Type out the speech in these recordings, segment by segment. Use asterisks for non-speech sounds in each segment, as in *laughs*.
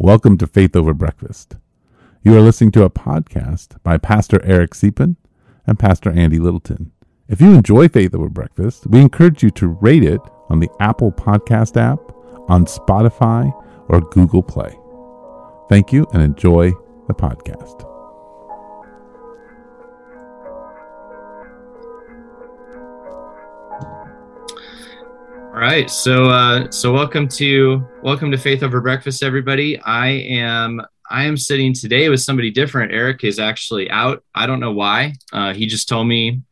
Welcome to Faith Over Breakfast. You are listening to a podcast by Pastor Eric Siepen and Pastor Andy Littleton. If you enjoy Faith Over Breakfast, we encourage you to rate it on the Apple Podcast app, on Spotify, or Google Play. Thank you and enjoy the podcast. All right, so uh, so welcome to welcome to Faith Over Breakfast, everybody. I am I am sitting today with somebody different. Eric is actually out. I don't know why. Uh, he just told me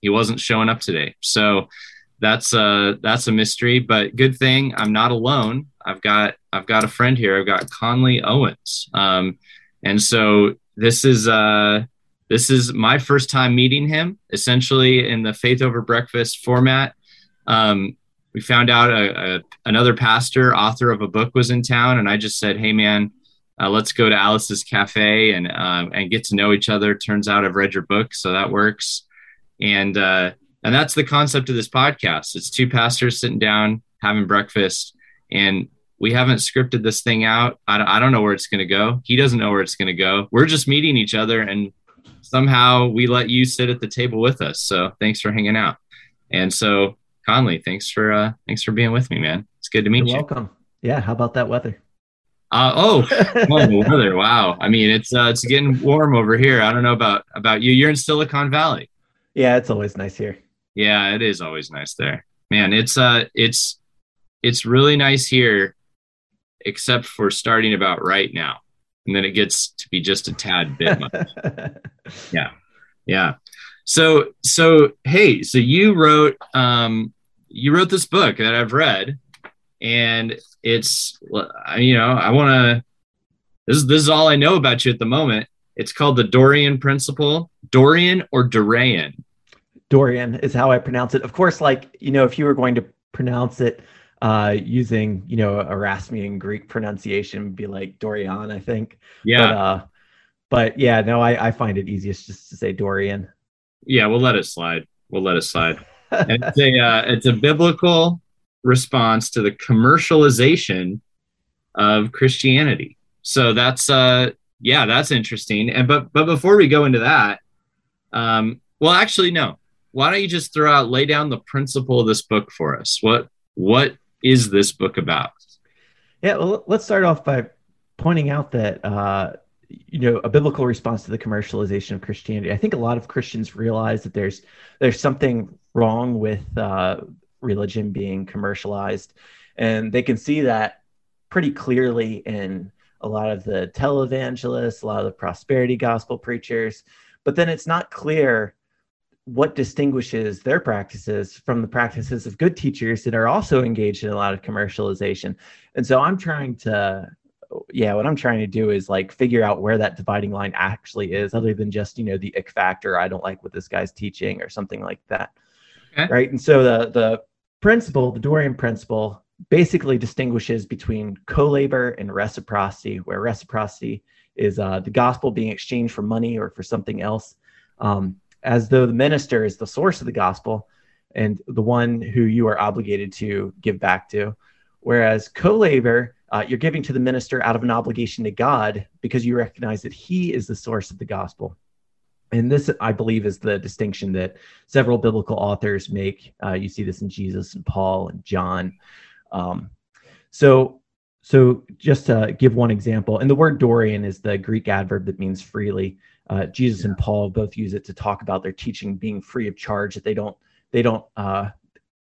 he wasn't showing up today, so that's a that's a mystery. But good thing I'm not alone. I've got I've got a friend here. I've got Conley Owens, um, and so this is uh, this is my first time meeting him. Essentially in the Faith Over Breakfast format. Um, we found out a, a, another pastor, author of a book, was in town, and I just said, "Hey, man, uh, let's go to Alice's Cafe and uh, and get to know each other." Turns out I've read your book, so that works, and uh, and that's the concept of this podcast. It's two pastors sitting down having breakfast, and we haven't scripted this thing out. I, I don't know where it's going to go. He doesn't know where it's going to go. We're just meeting each other, and somehow we let you sit at the table with us. So thanks for hanging out. And so Conley, thanks for uh, thanks for being with me, man. It's good to meet You're you. Welcome. Yeah. How about that weather? Uh, oh, *laughs* the weather! Wow. I mean, it's uh, it's getting warm over here. I don't know about about you. You're in Silicon Valley. Yeah, it's always nice here. Yeah, it is always nice there, man. It's uh, it's it's really nice here, except for starting about right now, and then it gets to be just a tad bit much. *laughs* yeah, yeah. So so hey, so you wrote um you wrote this book that I've read, and it's you know I want to. This is this is all I know about you at the moment. It's called the Dorean Principle. Dorean or Dorean? Dorean is how I pronounce it. Of course, like you know, if you were going to pronounce it uh, using you know Erasmian Greek pronunciation, be like Dorean, I think. Yeah. But, uh, but yeah, no, I, I find it easiest just to say Dorean. Yeah, we'll let it slide. We'll let it slide. *laughs* it's a uh, it's a biblical response to the commercialization of Christianity. So that's uh yeah, that's interesting. And but but before we go into that, um, well, actually, no. Why don't you just throw out lay down the principle of this book for us? What what is this book about? Yeah, well, let's start off by pointing out that uh, you know a biblical response to the commercialization of Christianity. I think a lot of Christians realize that there's there's something wrong with uh, religion being commercialized, and they can see that pretty clearly in a lot of the televangelists, a lot of the prosperity gospel preachers. But then it's not clear what distinguishes their practices from the practices of good teachers that are also engaged in a lot of commercialization. And so I'm trying to yeah, what I'm trying to do is like figure out where that dividing line actually is, other than just you know the ick factor. I don't like what this guy's teaching or something like that, okay. right? And so the the principle, the Dorean principle, basically distinguishes between co-labor and reciprocity, where reciprocity is uh, the gospel being exchanged for money or for something else, um, as though the minister is the source of the gospel and the one who you are obligated to give back to, whereas co-labor uh, you're giving to the minister out of an obligation to God because you recognize that He is the source of the gospel. And this, I believe, is the distinction that several biblical authors make. Uh, you see this in Jesus and Paul and John. Um, so, so just to give one example, and the word Dorean is the Greek adverb that means freely. Uh, Jesus yeah. and Paul both use it to talk about their teaching being free of charge. That they don't they don't uh,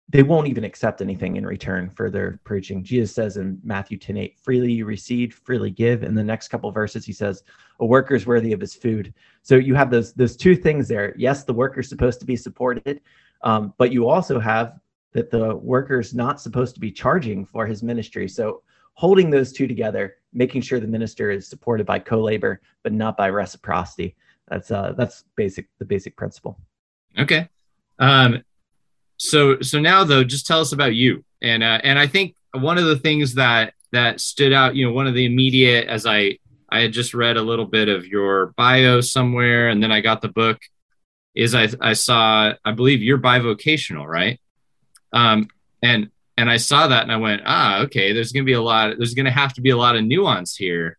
they won't even accept anything in return for their preaching. Jesus says in Matthew 10 8, freely you receive, freely give. In the next couple verses, he says, A worker is worthy of his food. So you have those those two things there. Yes, the worker is supposed to be supported, um, but you also have that the worker is not supposed to be charging for his ministry. So holding those two together, making sure the minister is supported by co-labor, but not by reciprocity. That's uh that's basic the basic principle. Okay. Um, so so now though just tell us about you and uh, and i think one of the things that that stood out you know one of the immediate as i i had just read a little bit of your bio somewhere and then i got the book is i i saw i believe you're bivocational right um and and I saw that and I went, ah, okay, there's to be a lot, there's to have to be a lot of nuance here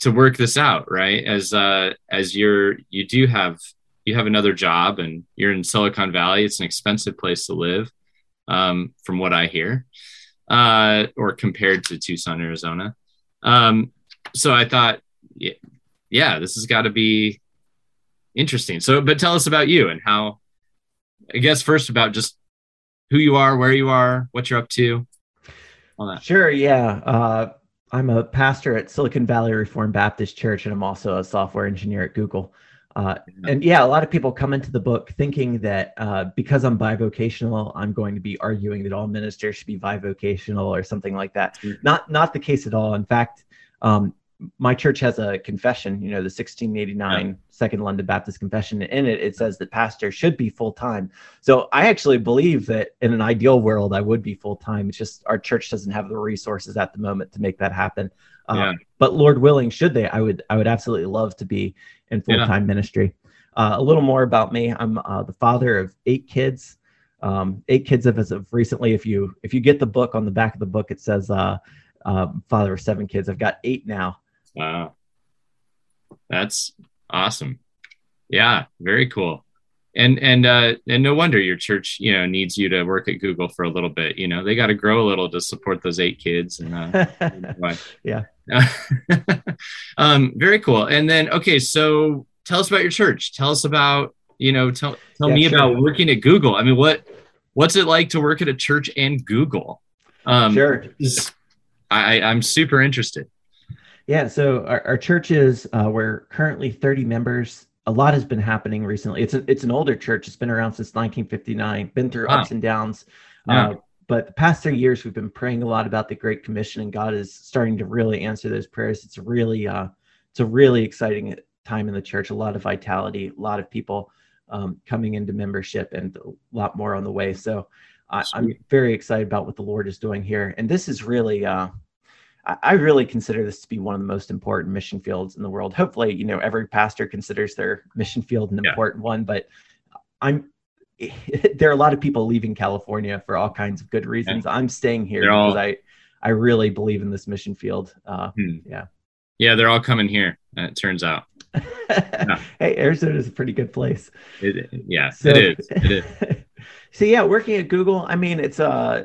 to work this out, right? As, uh, as you're, you do have, you have another job and you're in Silicon Valley. It's an expensive place to live, um, from what I hear, uh, or compared to Tucson, Arizona. Um, so I thought, yeah, yeah this has got to be interesting. So, but tell us about you and how, I guess first about just who you are, where you are, what you're up to. Sure. Yeah. Uh, I'm a pastor at Silicon Valley Reformed Baptist Church, and I'm also a software engineer at Google. Uh, and yeah, a lot of people come into the book thinking that uh, because I'm bivocational, I'm going to be arguing that all ministers should be bivocational or something like that. Mm-hmm. Not not the case at all. In fact, um, my church has a confession, you know, the 1689 yeah. Second London Baptist Confession. In it, it says that pastors should be full time. So I actually believe that in an ideal world, I would be full time. It's just our church doesn't have the resources at the moment to make that happen. Uh, yeah. But Lord willing, should they, I would, I would absolutely love to be in full time yeah. ministry. Uh, a little more about me: I'm uh, the father of eight kids. Um, eight kids of as of recently. If you if you get the book on the back of the book, it says uh, um, father of seven kids. I've got eight now. Wow. That's awesome. Yeah, very cool. And and uh and no wonder your church, you know, needs you to work at Google for a little bit. You know, they got to grow a little to support those eight kids and uh *laughs* yeah. *laughs* um very cool. And then okay, so tell us about your church. Tell us about, you know, tell tell yeah, me sure. about working at Google. I mean, what what's it like to work at a church and Google? Um sure. I, I'm super interested. Yeah, so our, our church is uh, we're currently 30 members. A lot has been happening recently. It's a, it's an older church. It's been around since 1959. Been through wow. ups and downs. Yeah. Uh, but the past three years, we've been praying a lot about the Great Commission, and God is starting to really answer those prayers. It's really uh, it's a really exciting time in the church. A lot of vitality, a lot of people um, coming into membership, and a lot more on the way. So I, am very excited about what the Lord is doing here. And this is really uh, I really consider this to be one of the most important mission fields in the world. Hopefully, you know, every pastor considers their mission field an yeah. important one, but I'm *laughs* there are a lot of people leaving California for all kinds of good reasons. Yeah. I'm staying here they're because all, I I really believe in this mission field. Uh, hmm. Yeah. Yeah, they're all coming here. It turns out. *laughs* yeah. Hey, Arizona is a pretty good place. It, yeah, so, it is. It is. *laughs* so yeah, working at Google, I mean, it's uh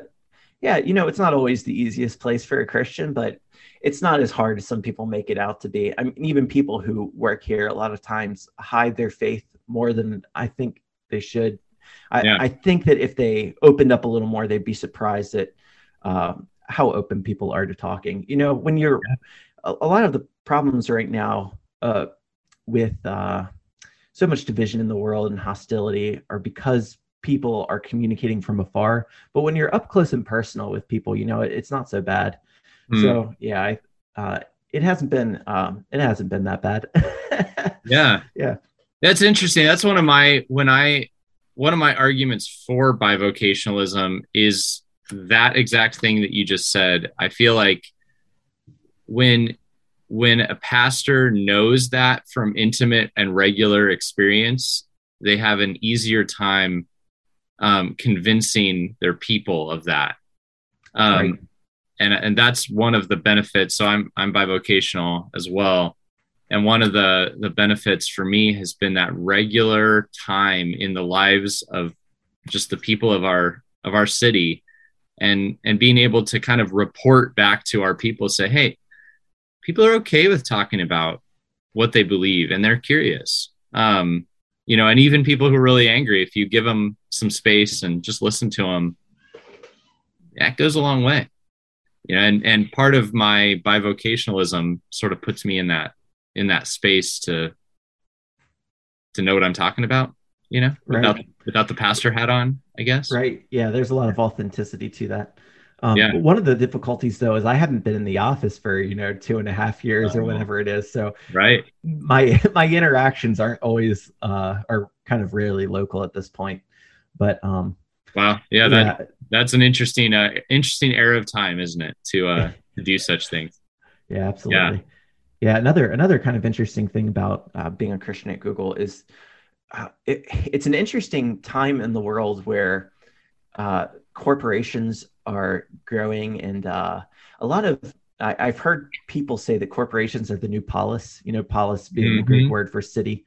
yeah, you know, it's not always the easiest place for a Christian, but it's not as hard as some people make it out to be. I mean, even people who work here a lot of times hide their faith more than I think they should. I, yeah. I think that if they opened up a little more, they'd be surprised at uh, how open people are to talking. You know, when you're yeah. a, a, lot of the problems right now uh, with uh, so much division in the world and hostility are because people are communicating from afar. But when you're up close and personal with people, you know, it, it's not so bad. Mm. So yeah, I, uh, it hasn't been um, it hasn't been that bad. *laughs* yeah, yeah, that's interesting. That's one of my when I one of my arguments for bivocationalism is that exact thing that you just said. I feel like when when a pastor knows that from intimate and regular experience, they have an easier time um, convincing their people of that. Um, right. And, and that's one of the benefits. So I'm, I'm bivocational as well. And one of the, the benefits for me has been that regular time in the lives of just the people of our, of our city and, and being able to kind of report back to our people, say, Hey, people are okay with talking about what they believe and they're curious. Um, you know, and even people who are really angry, if you give them some space and just listen to them, that goes a long way. You know, and and part of my bivocationalism sort of puts me in that in that space to to know what I'm talking about. You know, without right. without the pastor hat on, I guess. Right. Yeah. There's a lot of authenticity to that. Um, yeah. One of the difficulties, though, is I haven't been in the office for you know two and a half years or oh. whatever it is. So right, my *laughs* my interactions aren't always uh, are kind of rarely local at this point. But um, wow, yeah, that yeah. that's an interesting uh, interesting era of time, isn't it, to uh, to *laughs* do such things? Yeah, absolutely. Yeah. yeah, another another kind of interesting thing about uh, being a Christian at Google is uh, it, it's an interesting time in the world where uh, corporations are growing, and uh, a lot of I, have heard people say that corporations are the new polis. You know, polis being mm-hmm. the Greek word for city.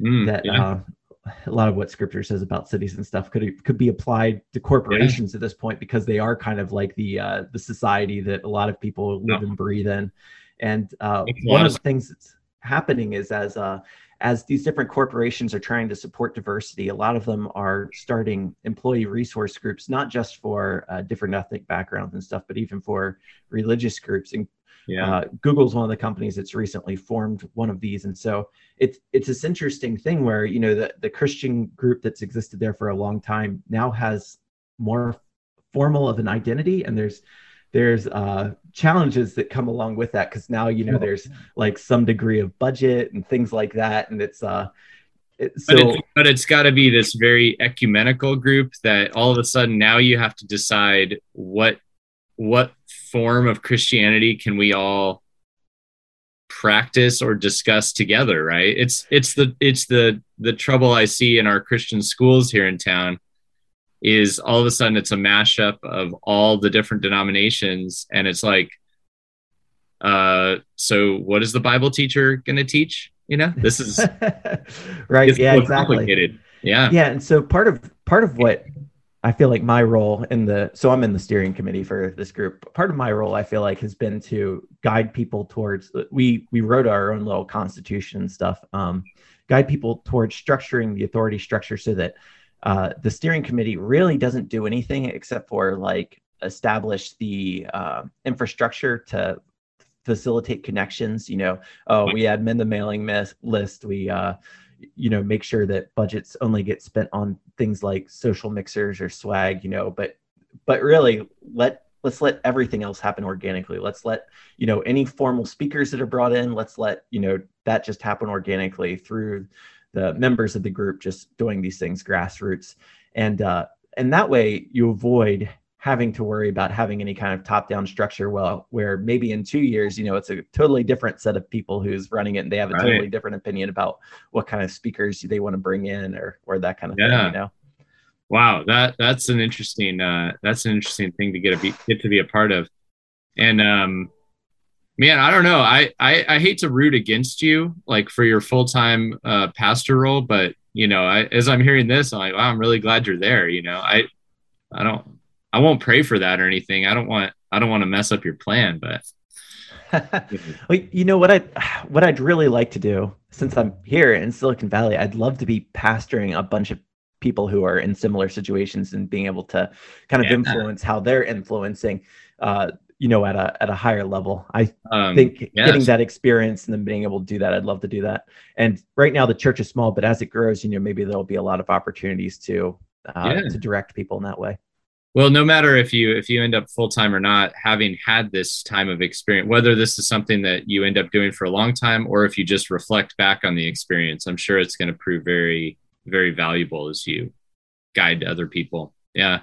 Mm, that yeah. uh, a lot of what Scripture says about cities and stuff could could be applied to corporations yeah. at this point because they are kind of like the uh, the society that a lot of people live and breathe in. And uh, one of the things that's happening is as uh, as these different corporations are trying to support diversity, a lot of them are starting employee resource groups, not just for uh, different ethnic backgrounds and stuff, but even for religious groups. And yeah. Uh, Google's one of the companies that's recently formed one of these, and so it's it's this interesting thing where you know the the Christian group that's existed there for a long time now has more formal of an identity, and there's there's uh, challenges that come along with that because now you know there's like some degree of budget and things like that, and it's uh, it, so. But it's, but it's got to be this very ecumenical group that all of a sudden now you have to decide what what form of Christianity can we all practice or discuss together right? It's it's the it's the the trouble i see in our christian schools here in town is all of a sudden it's a mashup of all the different denominations and it's like uh so what is the bible teacher going to teach? You know this is *laughs* right. yeah exactly. yeah. Yeah and so part of part of what i feel like my role in the so i'm in the steering committee for this group part of my role i feel like has been to guide people towards we we wrote our own little constitution and stuff um guide people towards structuring the authority structure so that uh, the steering committee really doesn't do anything except for like establish the uh, infrastructure to facilitate connections. You know, oh, we admin the mailing list. We, uh, you know, make sure that budgets only get spent on things like social mixers or swag. You know, but but really let let's let everything else happen organically let's let you know any formal speakers that are brought in let's let you know that just happen organically through the members of the group just doing these things grassroots and uh, and that way you avoid having to worry about having any kind of top down structure well where maybe in two years you know it's a totally different set of people who's running it and they have a right. totally different opinion about what kind of speakers they want to bring in or or that kind of yeah. thing you know wow that that's an interesting uh that's an interesting thing to get a be, get to be a part of and um man i don't know I, I i hate to root against you like for your full-time uh pastor role but you know I, as i'm hearing this i'm like wow, i'm really glad you're there you know i i don't i won't pray for that or anything i don't want i don't want to mess up your plan but *laughs* well, you know what i what i'd really like to do since i'm here in silicon valley i'd love to be pastoring a bunch of people who are in similar situations and being able to kind of yeah. influence how they're influencing uh, you know at a at a higher level i um, think yes. getting that experience and then being able to do that i'd love to do that and right now the church is small but as it grows you know maybe there'll be a lot of opportunities to uh, yeah. to direct people in that way well no matter if you if you end up full-time or not having had this time of experience whether this is something that you end up doing for a long time or if you just reflect back on the experience i'm sure it's going to prove very very valuable as you guide other people yeah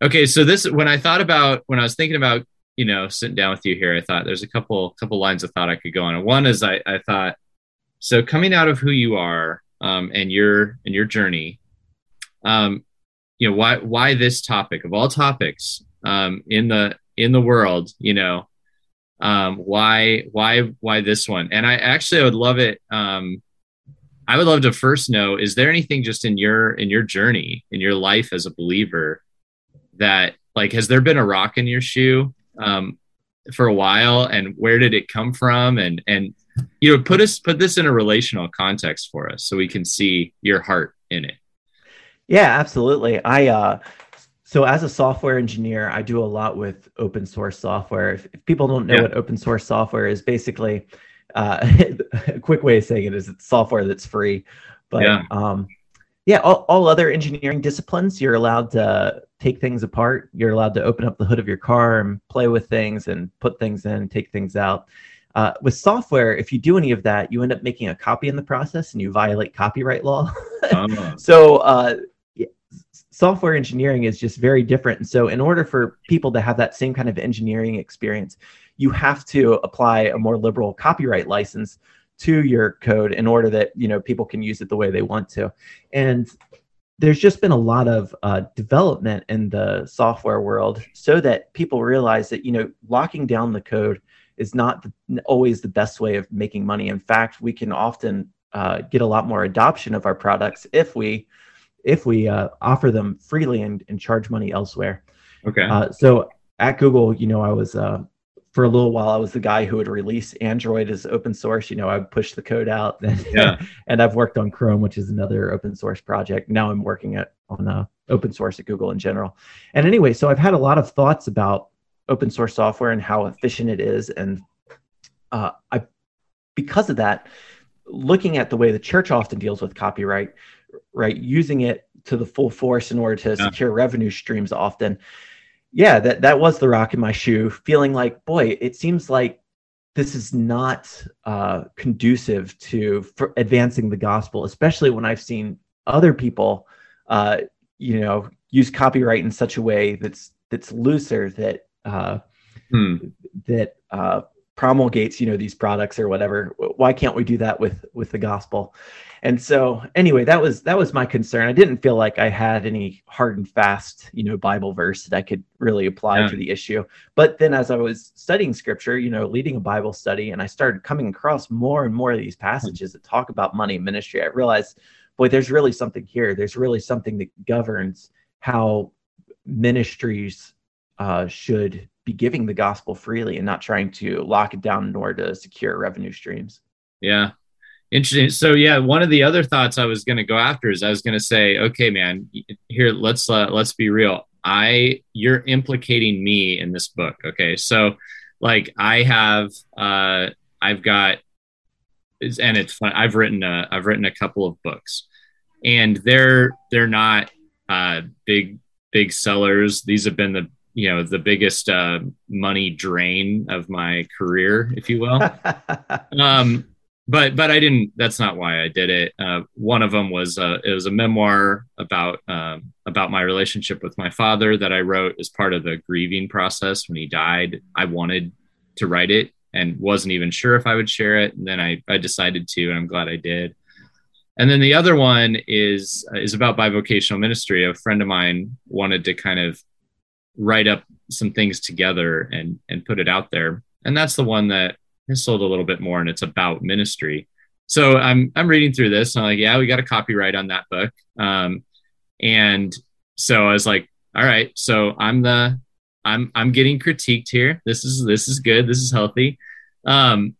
okay so this when i thought about when i was thinking about you know, sitting down with you here, I thought there's a couple couple lines of thought I could go on. One is I, I thought, so coming out of who you are um, and your and your journey, um, you know, why why this topic of all topics um, in the in the world, you know, um, why why why this one? And I actually I would love it. Um, I would love to first know: is there anything just in your in your journey in your life as a believer that like has there been a rock in your shoe um, for a while and where did it come from and and you know put us put this in a relational context for us so we can see your heart in it yeah absolutely i uh so as a software engineer i do a lot with open source software if, if people don't know yeah. what open source software is basically uh, *laughs* a quick way of saying it is it's software that's free but yeah. um yeah all, all other engineering disciplines you're allowed to take things apart you're allowed to open up the hood of your car and play with things and put things in take things out uh, with software if you do any of that you end up making a copy in the process and you violate copyright law uh-huh. *laughs* so uh, software engineering is just very different. And so in order for people to have that same kind of engineering experience you have to apply a more liberal copyright license to your code in order that you know people can use it the way they want to. And there's just been a lot of uh, development in the software world so that people realize that you know locking down the code is not the, always the best way of making money. In fact we can often uh, get a lot more adoption of our products if we if we uh, offer them freely and, and charge money elsewhere Okay. uh, so at Google, you know, I was uh, for a little while, I was the guy who would release Android as open source. You know, I would push the code out. *laughs* Then, Yeah. *laughs* and I've worked on Chrome, which is another open source project. Now I'm working at on uh, open source at Google in general. And anyway, so I've had a lot of thoughts about open source software and how efficient it is, and uh, I because of that, looking at the way the church often deals with copyright, right, using it to the full force in order to Yeah. secure revenue streams often. Yeah, that that was the rock in my shoe. Feeling like, boy, it seems like this is not uh, conducive to for advancing the gospel, especially when I've seen other people, uh, you know, use copyright in such a way that's that's looser that uh, Hmm. that uh, promulgates you know these products or whatever. Why can't we do that with with the gospel? And so anyway that was that was my concern. I didn't feel like i had any hard and fast you know bible verse that i could really apply Yeah. to the issue. But then as i was studying scripture you know leading a bible study and i started coming across more and more of these passages that talk about money and ministry i realized boy there's really something here. There's really something that governs how ministries uh, should be giving the gospel freely and not trying to lock it down in order to secure revenue streams. Yeah. Interesting. So yeah, one of the other thoughts I was going to go after is I was going to say, okay, man, here let's uh, let's be real. I you're implicating me in this book. Okay, so like I have uh, I've got and it's fun. I've written a I've written a couple of books, and they're they're not uh, big big sellers. These have been the you know the biggest uh, money drain of my career, if you will. *laughs* Um but but i didn't that's not why i did it. Uh one of them was uh it was a memoir about um about my relationship with my father that i wrote as part of the grieving process when he died. I wanted to write it and wasn't even sure if i would share it. And then i i decided to and i'm glad i did. And then the other one is is about bivocational ministry. A friend of mine wanted to kind of write up some things together and and put it out there. And that's the one that has sold a little bit more and it's about ministry. So i'm i'm reading through this and i'm like yeah we got a copyright on that book. Um and so i was like all right so i'm the i'm i'm getting critiqued here. This is this is good. This is healthy. Um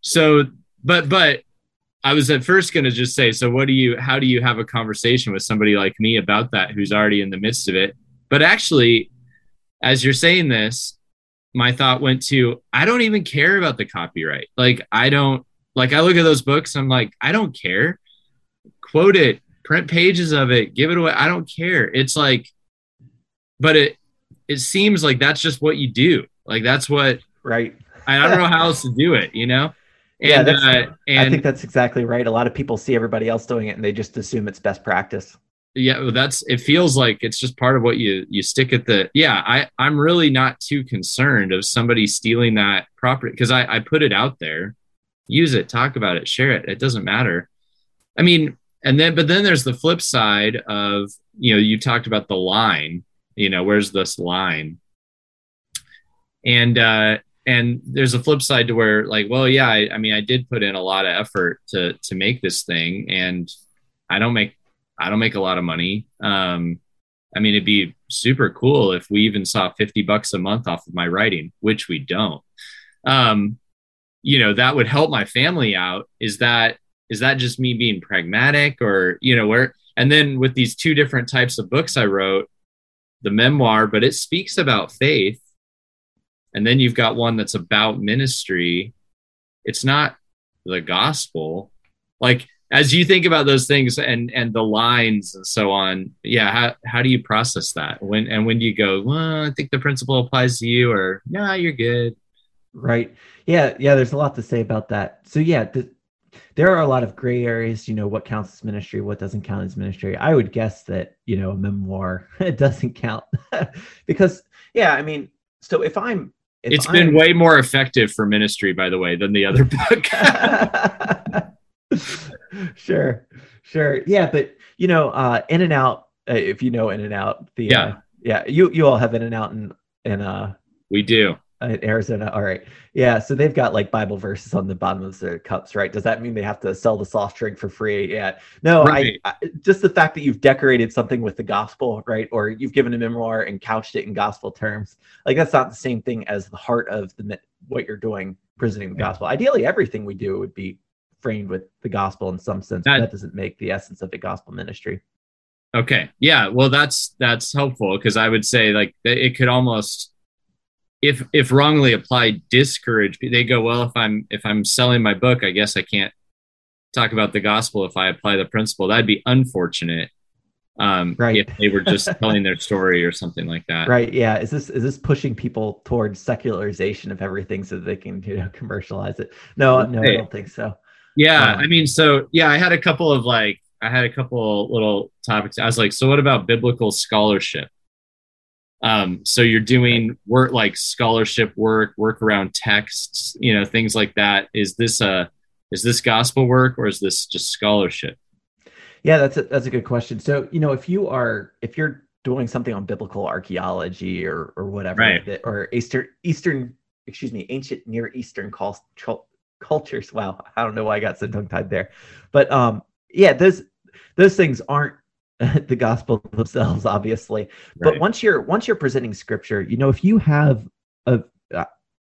so but but i was at first going to just say so what do you how do you have a conversation with somebody like me about that who's already in the midst of it? But actually as you're saying this my thought went to I don't even care about the copyright. Like I don't like I look at those books, I'm like, I don't care. Quote it, print pages of it, give it away. I don't care. It's like, but it it seems like that's just what you do. Like that's what right. I don't know how else to do it, you know? And Yeah, that's- uh, and I think that's exactly right. A lot of people see everybody else doing it and they just assume it's best practice. Yeah well, that's it feels like it's just part of what you you stick at the yeah i i'm really not too concerned of somebody stealing that property because i i put it out there. Use it talk about it share it it doesn't matter. I mean and then but then there's the flip side of you know you talked about the line you know where's this line? And uh and there's a flip side to where like well yeah I, I mean i did put in a lot of effort to to make this thing and i don't make I don't make a lot of money. Um, I mean, it'd be super cool if we even saw 50 bucks a month off of my writing, which we don't. Um, you know, that would help my family out. Is that is that just me being pragmatic or, you know, where and then with these two different types of books I wrote, the memoir, but it speaks about faith. And then you've got one that's about ministry. It's not the gospel. Like as you think about those things and and the lines and so on yeah how, how do you process that when and when do you go well i think the principle applies to you or nah you're good Right. Yeah. Yeah. There's a lot to say about that. So yeah, the, there are a lot of gray areas. You know, what counts as ministry, what doesn't count as ministry. I would guess that you know a memoir *laughs* it doesn't count *laughs* because yeah, I mean, so if I'm, if it's I'm, been way more effective for ministry by the way than the other book *laughs* *laughs* sure, sure. Yeah, but you know, uh, In-N-Out. Uh, if you know In-N-Out, the Yeah. uh, yeah, you you all have In-N-Out in in uh, We do. in Arizona. All right, yeah. So they've got like Bible verses on the bottom of their cups, right? Does that mean they have to sell the soft drink for free? Yeah. No, Right. I, I just the fact that you've decorated something with the gospel, right? Or you've given a memoir and couched it in gospel terms. Like that's not the same thing as the heart of the what you're doing, presenting the gospel. Ideally, everything we do would be framed with the gospel in some sense. That- that doesn't make the essence of a gospel ministry. Okay. Yeah. Well, that's that's helpful because I would say like it could almost, if if wrongly applied, discourage. They go, well, if I'm if I'm selling my book, I guess I can't talk about the gospel if I apply the principle. That'd be unfortunate. Um, Right. If they were just telling their story or something like that. Right. Yeah. Is this is this pushing people towards secularization of everything so they can you know commercialize it? No, no, I don't think so. Yeah, Um, I mean, so yeah, I had a couple of like, I had a couple little topics. I was like, so what about biblical scholarship? Um, so you're doing work like scholarship work, work around texts, you know, things like that. Is this a is this gospel work or is this just scholarship? Yeah, that's a, that's a good question. So, you know, if you are if you're doing something on biblical archaeology or or whatever, Right. or Eastern Eastern, excuse me, ancient Near Eastern cultures. Wow, I don't know why I got so tongue tied there, but um, yeah, those those things aren't *laughs* the gospel themselves, obviously. But once you're once you're presenting scripture, you know, if you have a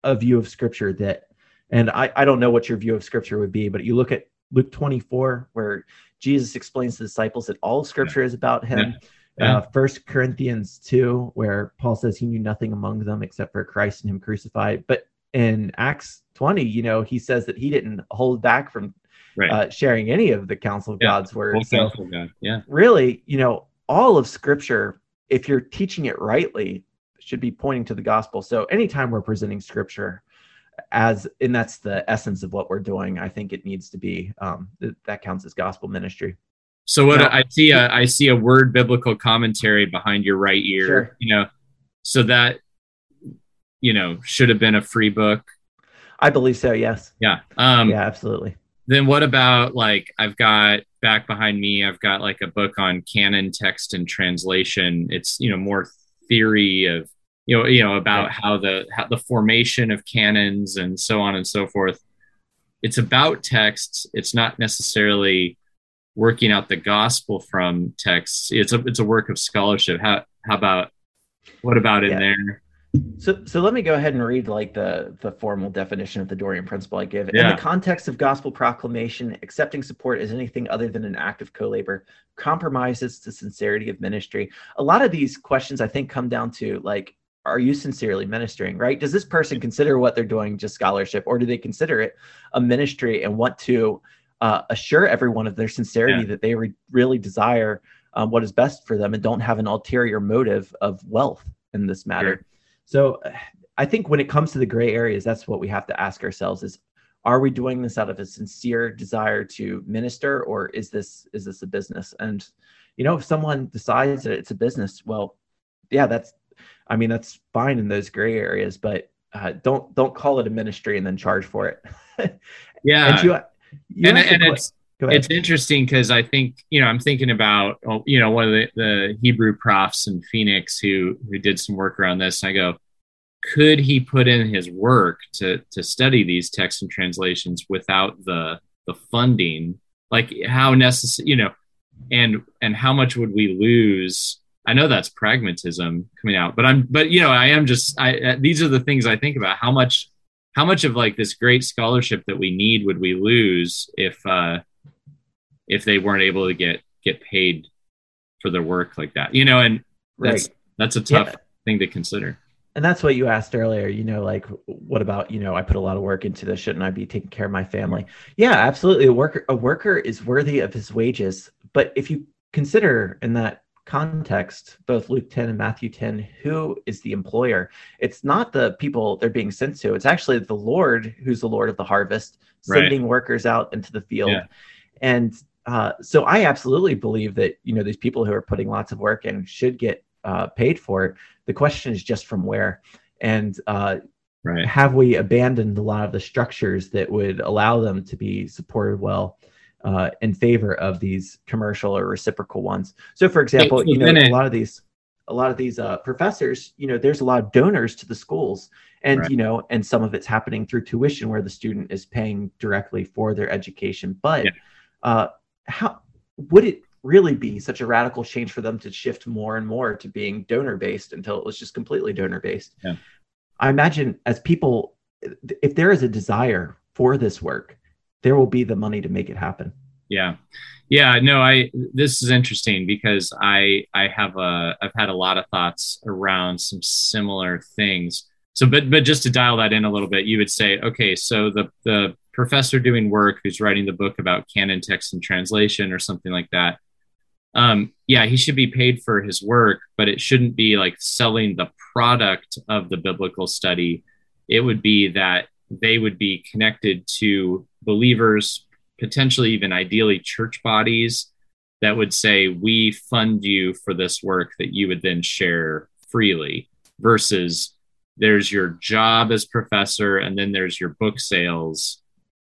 a view of scripture that, and I I don't know what your view of scripture would be, but you look at Luke 24 where Jesus explains to the disciples that all scripture is about him. Yeah. Uh, First Corinthians 2, where Paul says he knew nothing among them except for Christ and him crucified. But in Acts 20, you know, he says that he didn't hold back from Right. uh, sharing any of the counsel of Yeah. God's word. Full So counsel God. Yeah. really, you know, all of scripture, if you're teaching it rightly, should be pointing to the gospel. So anytime we're presenting scripture as and that's the essence of what we're doing, I think it needs to be um th- that counts as gospel ministry. So what I see a I see a word biblical commentary behind your right ear. Sure. You know, so that you know should have been a free book. I believe so, yes. Yeah. Um, yeah, absolutely. then what about like I've got back behind me, I've got like a book on canon text and translation. It's you know more theory of you know you know about how the how the formation of canons and so on and so forth. It's about texts. It's not necessarily working out the gospel from texts. It's a it's a work of scholarship. How how about what about in Yeah. there? So, so let me go ahead and read like the the formal definition of the Dorean principle I give. In the context of gospel proclamation, accepting support as anything other than an act of co-labor compromises the sincerity of ministry. A lot of these questions, I think, come down to like, are you sincerely ministering? Right? Does this person consider what they're doing just scholarship, or do they consider it a ministry and want to uh, assure everyone of their sincerity Yeah. that they re- really desire um, what is best for them and don't have an ulterior motive of wealth in this matter? Sure. So *sighs* I think when it comes to the gray areas, that's what we have to ask ourselves is are we doing this out of a sincere desire to minister or is this is this a business? And you know, if someone decides that it's a business, well, yeah, that's I mean, that's fine in those gray areas, but uh, don't don't call it a ministry and then charge for it. *laughs* Yeah. and you, you and, and it's. It's interesting because I think you know I'm thinking about oh, you know one of the, the Hebrew profs in Phoenix who who did some work around this. And I go, could he put in his work to to study these texts and translations without the the funding? Like how necessary, you know, and and how much would we lose? I know that's pragmatism coming out, but I'm but you know I am just I these are the things I think about how much how much of like this great scholarship that we need would we lose if uh if they weren't able to get get paid for their work like that you know and that's right. that's a tough Yeah. thing to consider and that's what you asked earlier you know like what about you know i put a lot of work into this shouldn't i be taking care of my family yeah absolutely a worker a worker is worthy of his wages but if you consider in that context both luke 10 and matthew 10 who is the employer it's not the people they're being sent to it's actually the lord who's the lord of the harvest Right. sending workers out into the field Yeah. and uh, so i absolutely believe that you know these people who are putting lots of work in should get uh, paid for it the question is just from where and uh, right have we abandoned a lot of the structures that would allow them to be supported well uh, in favor of these commercial or reciprocal ones. So, for example, you know, a lot of these, a lot of these uh, professors, you know, there's a lot of donors to the schools, and right. you know, and some of it's happening through tuition where the student is paying directly for their education. But yeah. uh, how would it really be such a radical change for them to shift more and more to being donor based until it was just completely donor based? Yeah. I imagine as people, if there is a desire for this work, there will be the money to make it happen. Yeah. Yeah, no, I this is interesting because I I have a I've had a lot of thoughts around some similar things. So but but just to dial that in a little bit, you would say, okay, so the the professor doing work who's writing the book about canon text and translation or something like that. Um, yeah, he should be paid for his work, but it shouldn't be like selling the product of the biblical study. It would be that they would be connected to believers, potentially even ideally church bodies that would say, We fund you for this work that you would then share freely, versus there's your job as professor, and then there's your book sales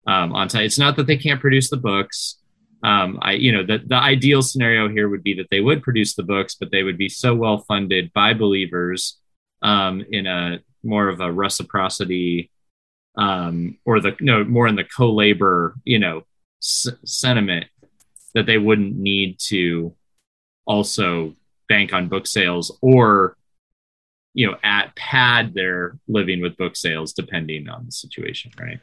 um, on site. It's not that they can't produce the books. Um, I, you know, the, the ideal scenario here would be that they would produce the books, but they would be so well funded by believers um, in a more of a reciprocity um, or the know more in the co-labor you know s- sentiment that they wouldn't need to also bank on book sales or you know at pad their living with book sales depending on the situation right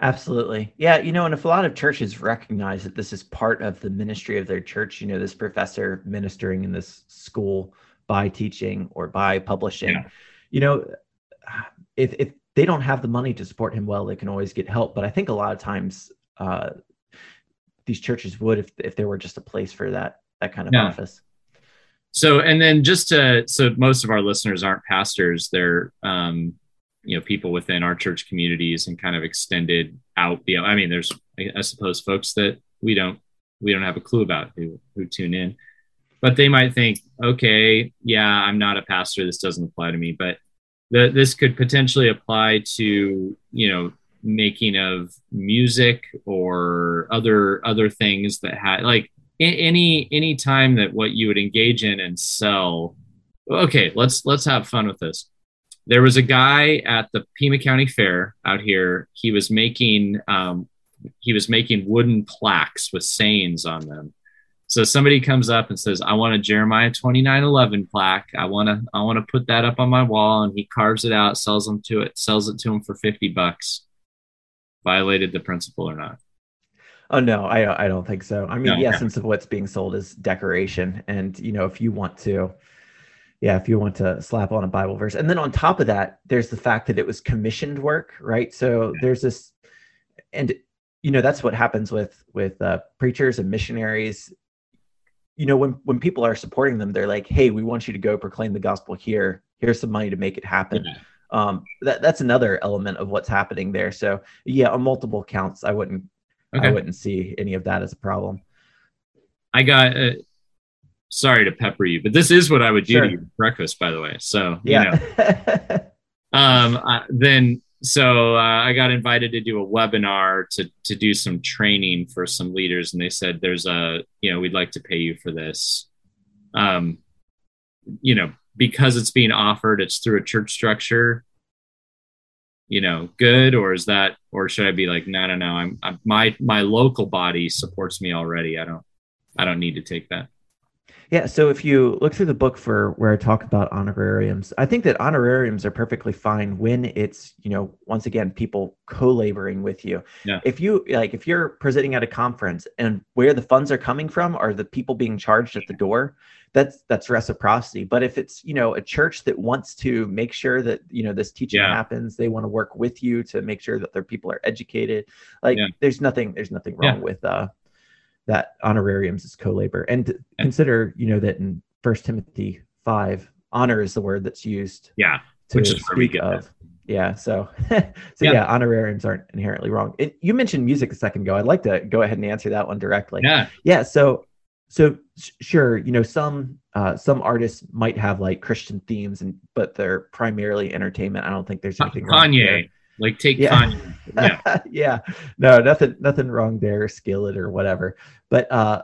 absolutely yeah you know and if a lot of churches recognize that this is part of the ministry of their church you know this professor ministering in this school by teaching or by publishing yeah. you know if if they don't have the money to support him well, they can always get help. But I think a lot of times uh, these churches would if if there were just a place for that that kind of yeah. office. So and then just to so most of our listeners aren't pastors; they're um, you know people within our church communities and kind of extended out. You know, I mean, there's I suppose folks that we don't we don't have a clue about who who tune in, but they might think, okay, yeah, I'm not a pastor. This doesn't apply to me, but that this could potentially apply to you know making of music or other other things that had like any any time that what you would engage in and sell okay let's let's have fun with this there was a guy at the pima county fair out here he was making um, he was making wooden plaques with sayings on them so somebody comes up and says, "I want a Jeremiah 29:11 plaque. I want to I want to put that up on my wall." And he carves it out, sells them to it, sells it to him for 50 bucks. Violated the principle or not? Oh no, I I don't think so. I mean, no, the essence of what's being sold is decoration, and you know, if you want to, yeah, if you want to slap on a Bible verse, and then on top of that, there's the fact that it was commissioned work, right? So yeah. there's this, and you know, that's what happens with with uh, preachers and missionaries. You know when when people are supporting them they're like hey we want you to go proclaim the gospel here. Here's some money to make it happen. Um that that's another element of what's happening there. So yeah on multiple counts i wouldn't okay. i wouldn't see any of that as a problem i got uh, sorry to pepper you but this is what i would do sure. to your breakfast by the way so yeah *laughs* um uh, then so uh, I got invited to do a webinar to to do some training for some leaders, and they said there's a you know we'd like to pay you for this. Um, you know because it's being offered, it's through a church structure. You know, good or is that or should I be like no no no I'm, I'm my my local body supports me already. I don't I don't need to take that. Yeah, so if you look through the book for where I talk about honorariums, I think that honorariums are perfectly fine when it's, you know, once again, people co-laboring with you. Yeah. If you like if you're presenting at a conference and where the funds are coming from are the people being charged at the door, that's that's reciprocity. But if it's, you know, a church that wants to make sure that, you know, this teaching yeah. happens, they want to work with you to make sure that their people are educated. Like yeah. there's nothing there's nothing wrong with uh that honorariums is co-labor and consider you know that in first timothy 5 honor is the word that's used yeah to speak of that. yeah so *laughs* so yeah. yeah. honorariums aren't inherently wrong it, you mentioned music a second ago i'd like to go ahead and answer that one directly yeah yeah so so sure you know some uh, some artists might have like christian themes and but they're primarily entertainment i don't think there's anything wrong. kanye like take yeah. kanye *laughs* yeah. yeah. No, nothing nothing wrong there, skillet or whatever. But uh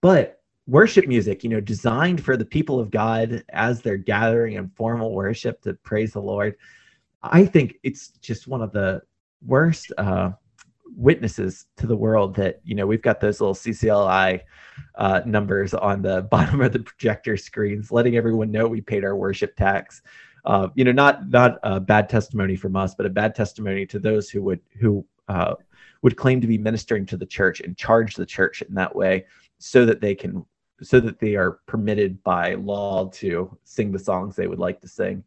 but worship music, you know, designed for the people of God as they're gathering in formal worship to praise the Lord. I think it's just one of the worst uh witnesses to the world that you know we've got those little CCLI uh, numbers on the *laughs* bottom of the projector screens, letting everyone know we paid our worship tax. Uh, you know, not not a bad testimony from us, but a bad testimony to those who would who uh, would claim to be ministering to the church and charge the church in that way, so that they can so that they are permitted by law to sing the songs they would like to sing.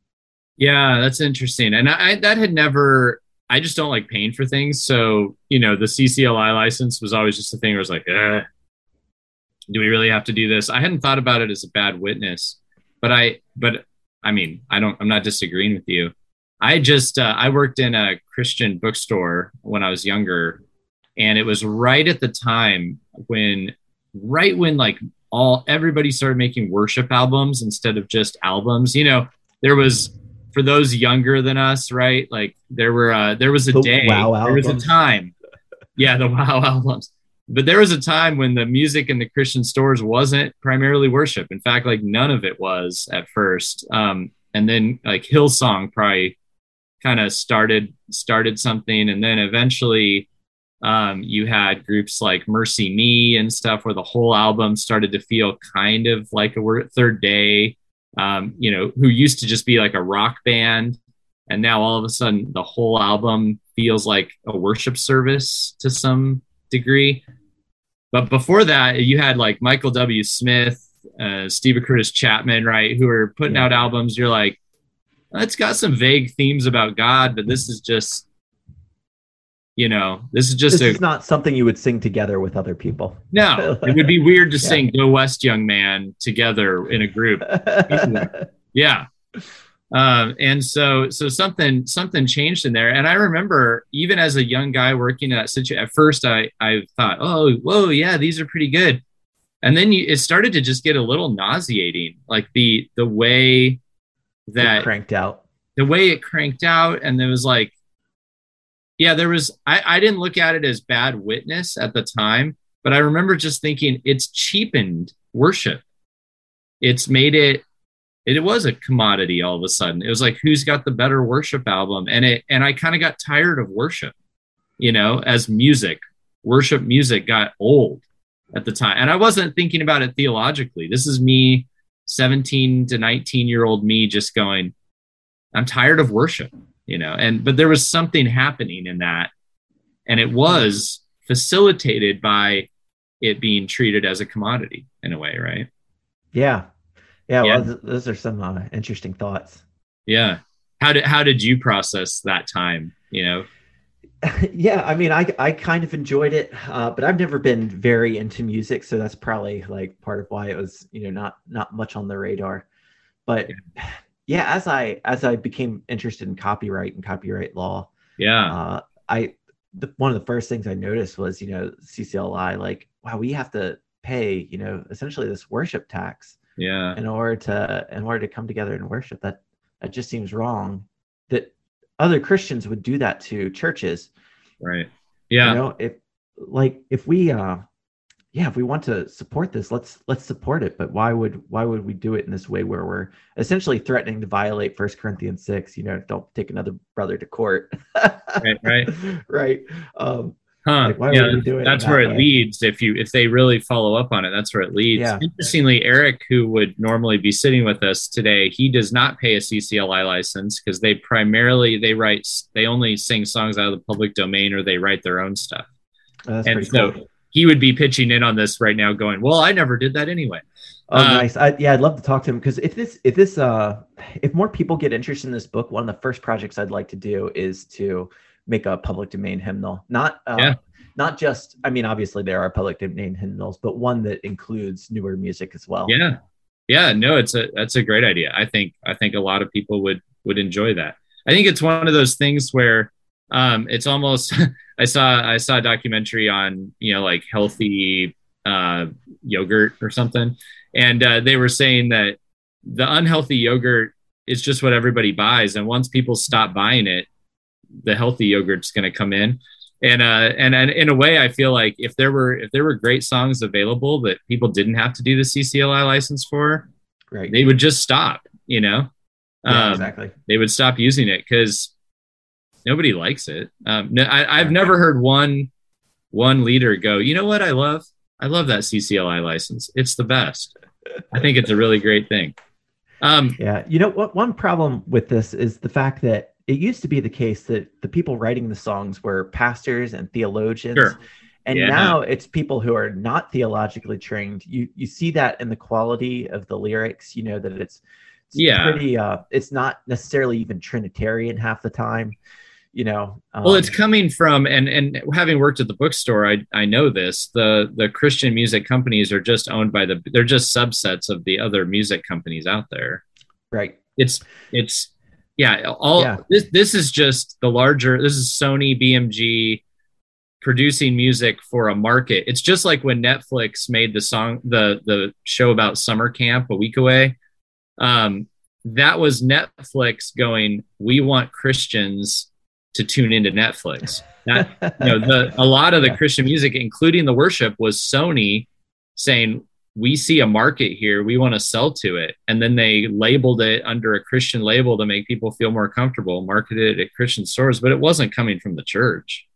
Yeah, that's interesting, and I that had never I just don't like paying for things. So, you know, the CCLI license was always just a thing where I was like, eh, do we really have to do this? I hadn't thought about it as a bad witness, but I, but I mean, I don't, I'm not disagreeing with you. I just, uh, I worked in a Christian bookstore when I was younger, and it was right at the time when, right when like all, everybody started making worship albums instead of just albums. You know, there was, for those younger than us, right? Like there were uh, there was a The day, Wow there was a time, yeah, the Wow *laughs* albums. But there was a time when the music in the Christian stores wasn't primarily worship. In fact, like none of it was at first. Um, and then like Hillsong probably kind of started started something, and then eventually um, you had groups like MercyMe and stuff, where the whole album started to feel kind of like a word, Third Day um, you know, who used to just be like a rock band. And now all of a sudden the whole album feels like a worship service to some degree. But before that, you had like Michael W. Smith, uh, Steve Curtis Chapman, right, who are putting Yeah. out albums. You're like, it's got some vague themes about God, but this is just, you know, this is just This a is not something you would sing together with other people. no. *laughs* It would be weird to Yeah. sing "Go West, Young Man" together in a group. *laughs* yeah um, and so so something something changed in there and i remember even as a young guy working at situ at first i i thought oh whoa yeah these are pretty good and then you, it started to just get a little nauseating like the the way that cranked out. the way it cranked out and there was like yeah there was I, I didn't look at it as bad witness at the time but i remember just thinking it's cheapened worship. It's made it it was a commodity all of a sudden. It was like who's got the better worship album? And it and i kind of got tired of worship you know as music. Worship music got old at the time. And i wasn't thinking about it theologically. This is me 17 to 19 year old me just going I'm tired of worship, you know, and but there was something happening in that. And it was facilitated by it being treated as a commodity in a way, right? Yeah. Yeah. Yeah. Well, those are some uh, interesting thoughts. Yeah. How did how did you process that time? You know? *laughs* yeah. I mean, I, I kind of enjoyed it, uh, but I've never been very into music. So that's probably like part of why it was, you know, not, not much on the radar. But yeah, as I, as I became interested in copyright and copyright law, Yeah. uh, I the, one of the first things I noticed was you know CCLI like wow we have to pay you know essentially this worship tax Yeah. in order to in order to come together and worship that that just seems wrong that other Christians would do that to churches Right. Yeah. you know if like if we uh yeah if we want to support this let's let's support it but why would why would we do it in this way where we're essentially threatening to violate first corinthians 6 you know don't take another brother to court Right, right. *laughs* right um Huh. Like, yeah, it that's that where it way? leads. If you if they really follow up on it, that's where it leads. Yeah. Interestingly, Eric, who would normally be sitting with us today, he does not pay a CCLI license because they primarily they write they only sing songs out of the public domain or they write their own stuff. that's and pretty so cool he would be pitching in on this right now, going, "Well, I never did that anyway." oh uh, nice I, yeah i'd love to talk to him because if this if this uh if more people get interested in this book one of the first projects i'd like to do is to make a public domain hymnal not uh, Yeah. not just i mean obviously there are public domain hymnals but one that includes newer music as well Yeah, yeah, no, it's a that's a great idea. I think I think a lot of people would would enjoy that. I think it's one of those things where um, it's almost. *laughs* I saw I saw a documentary on you know like healthy uh, yogurt or something, and uh, they were saying that the unhealthy yogurt is just what everybody buys, and once people stop buying it, the healthy yogurt's going to come in. And uh and, and in a way i feel like if there were if there were great songs available that people didn't have to do the ccli license for right. they would just stop you know? Yeah, um, exactly. they would stop using it because nobody likes it. Um no, I, i've never heard one one leader go you know what i love? I love that ccli license. It's the best. I think it's a really great thing. Um yeah you know what one problem with this is the fact that it used to be the case that the people writing the songs were pastors and theologians Sure. and Yeah. now it's people who are not theologically trained. You you see that in the quality of the lyrics you know that it's, it's Yeah. pretty uh it's not necessarily even trinitarian half the time you know um, well it's coming from and and having worked at the bookstore i i know this the the christian music companies are just owned by the they're just subsets of the other music companies out there. Right. It's it's yeah all Yeah. this this is just the larger this is sony bmg producing music for a market. It's just like when netflix made the song the the show about summer camp a week away. Um that was netflix going we want christians to tune into netflix. *laughs* That you know the a lot of the christian music including the worship was sony saying we see a market here. We want to sell to it. And then they labeled it under a christian label to make people feel more comfortable marketed it at christian stores but it wasn't coming from the church.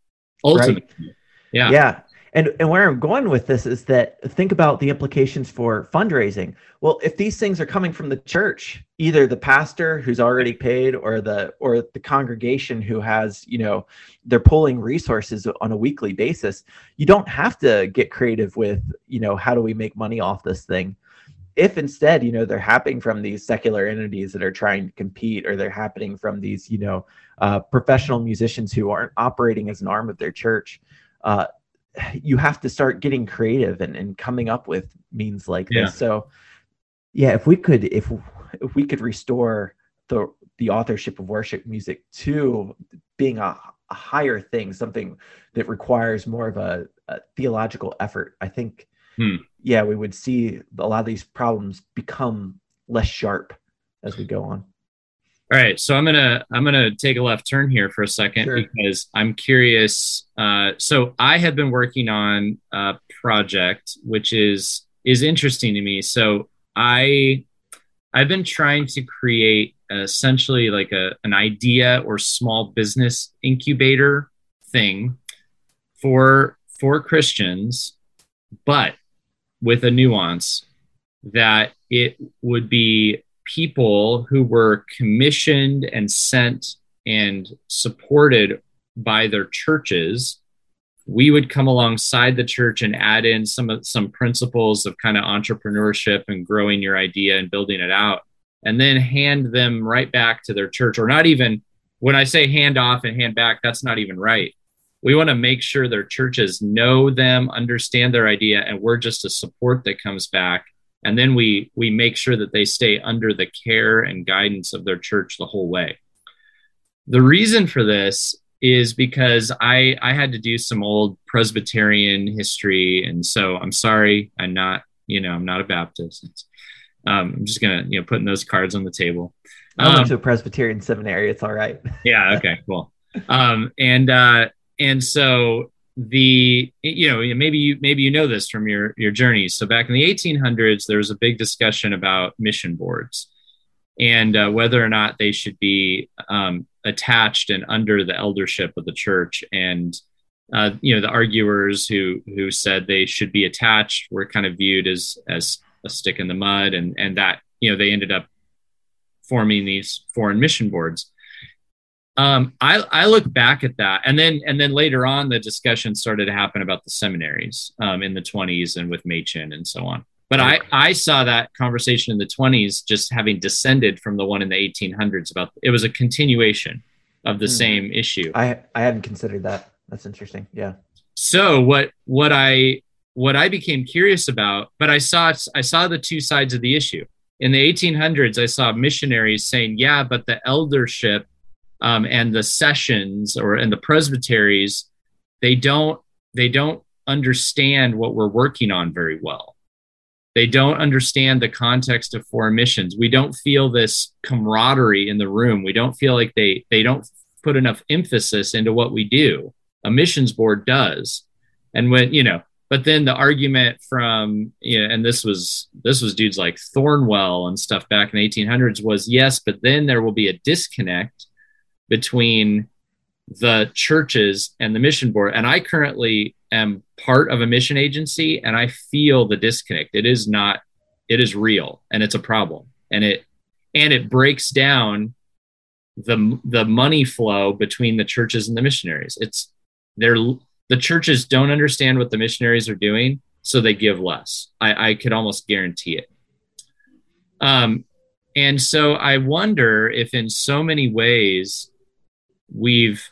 Ultimately. Yeah. Yeah. And and where i'm going with this is that think about the implications for fundraising. Well if these things are coming from the church either the pastor who's already paid or the or the congregation who has you know they're pulling resources on a weekly basis you don't have to get creative with you know how do we make money off this thing if instead you know they're happening from these secular entities that are trying to compete or they're happening from these you know uh, professional musicians who aren't operating as an arm of their church uh, you have to start getting creative and, and coming up with means like Yeah. this so yeah if we could if if we could restore the the authorship of worship music to being a, a higher thing something that requires more of a, a theological effort i think Hmm. yeah we would see a lot of these problems become less sharp as we go on All right, so I'm gonna I'm gonna take a left turn here for a second Sure. because I'm curious. Uh, so I have been working on a project which is is interesting to me. So I I've been trying to create essentially like a an idea or small business incubator thing for for Christians, but with a nuance that it would be people who were commissioned and sent and supported by their churches we would come alongside the church and add in some of some principles of kind of entrepreneurship and growing your idea and building it out and then hand them right back to their church or not even when i say hand off and hand back that's not even right. We want to make sure their churches know them understand their idea and we're just a support that comes back. And then we we make sure that they stay under the care and guidance of their church the whole way. The reason for this is because i i had to do some old presbyterian history. And so i'm sorry i'm not you know i'm not a baptist. Um, i'm just gonna you know putting those cards on the table. I went Um, to a presbyterian seminary. It's all right. *laughs* Yeah okay cool. Um and uh and so the you know maybe you maybe you know this from your your journey. So back in the 1800s there was a big discussion about mission boards and uh, whether or not they should be um, attached and under the eldership of the church. And uh, you know the arguers who who said they should be attached were kind of viewed as as a stick in the mud. And and that you know they ended up forming these foreign mission boards. Um, I, I look back at that. And then and then later on the discussion started to happen about the seminaries um, in the 20s and with Machen and so on but I, I saw that conversation in the 20s just having descended from the one in the 1800s about it was a continuation of the Hmm. same issue. I i hadn't considered that. That's interesting. Yeah. So what what i what i became curious about but i saw i saw the two sides of the issue. In the 1800s i saw missionaries saying yeah but the eldership um, and the sessions or and the presbyteries they don't they don't understand what we're working on very well they don't understand the context of foreign missions we don't feel this camaraderie in the room we don't feel like they they don't put enough emphasis into what we do. A missions board does. And when, you know, but then the argument from you know, and this was this was dudes like Thornwell and stuff back in the 1800s was yes, but then there will be a disconnect between the churches and the mission board. And I currently am part of a mission agency and I feel the disconnect. It is not, it is real and it's a problem. And it and it breaks down the the money flow between the churches and the missionaries. It's they're the churches don't understand what the missionaries are doing, so they give less. I, I could almost guarantee it. Um, and so I wonder if, in so many ways, we've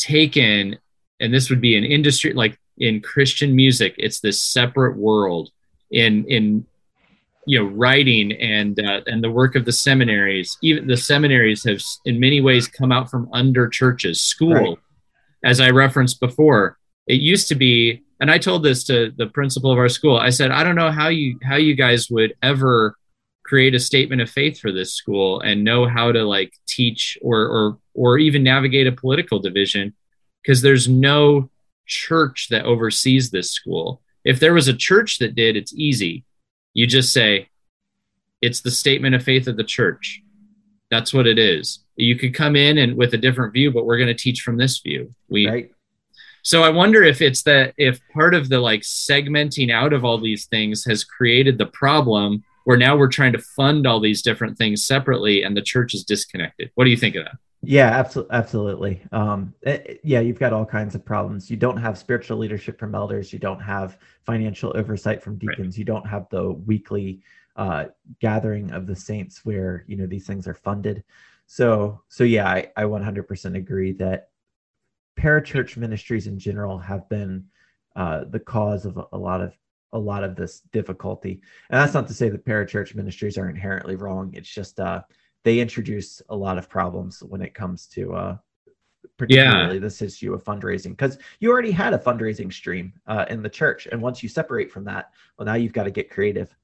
taken, and this would be an industry like in Christian music, it's this separate world. In in you know writing and uh, and the work of the seminaries, even the seminaries have in many ways come out from under churches, school. Right. As I referenced before, it used to be and i told this to the principal of our school i said i don't know how you how you guys would ever create a statement of faith for this school and know how to like teach or or or even navigate a political division because there's no church that oversees this school. If there was a church that did it's easy. You just say it's the statement of faith of the church. That's what it is. You could come in and with a different view but we're going to teach from this view. We right. So I wonder if it's that if part of the like segmenting out of all these things has created the problem where now we're trying to fund all these different things separately and the church is disconnected. What do you think of that? Yeah, absolutely. Absolutely. Um, it, eh, yeah, you've got all kinds of problems. You don't have spiritual leadership from elders. You don't have financial oversight from deacons. Right. You don't have the weekly uh, gathering of the saints where you know these things are funded. So, so yeah, I, I 100% agree that parachurch ministries in general have been uh, the cause of a lot of a lot of this difficulty. And that's not to say that parachurch ministries are inherently wrong. It's just uh, they introduce a lot of problems when it comes to uh, particularly yeah. this issue of fundraising because you already had a fundraising stream uh, in the church, and once you separate from that, well, now you've got to get creative.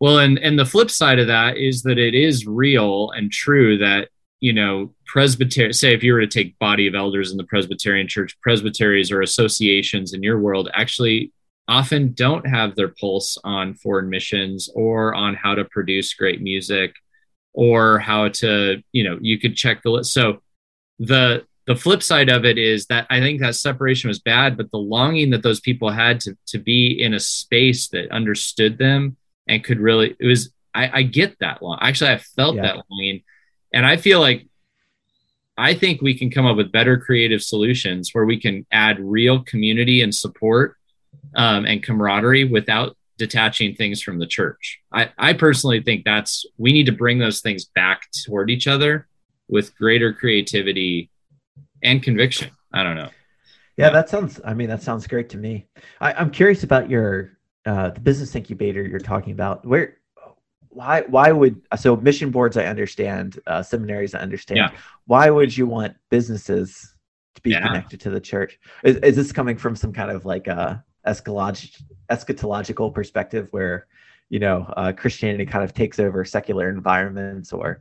Well, and and the flip side of that is that it is real and true that you know, Presbyterian, say if you were to take body of elders in the Presbyterian church, presbyteries or associations in your world actually often don't have their pulse on foreign missions or on how to produce great music or how to, you know, you could check the list. So the, the flip side of it is that I think that separation was bad, but the longing that those people had to, to be in a space that understood them and could really, it was, I, I get that long. Actually, I felt yeah. that longing and I feel like I think we can come up with better creative solutions where we can add real community and support um, and camaraderie without detaching things from the church. I, I personally think that's we need to bring those things back toward each other with greater creativity and conviction. I don't know. Yeah, that sounds. I mean, that sounds great to me. I, am curious about your uh, the business incubator you're talking about. Where why why would so mission boards I understand, uh, seminaries I understand. Yeah. Why would you want businesses to be yeah. connected to the church? Is, is this coming from some kind of like a eschatolog- eschatological perspective where you know uh, Christianity kind of takes over secular environments or?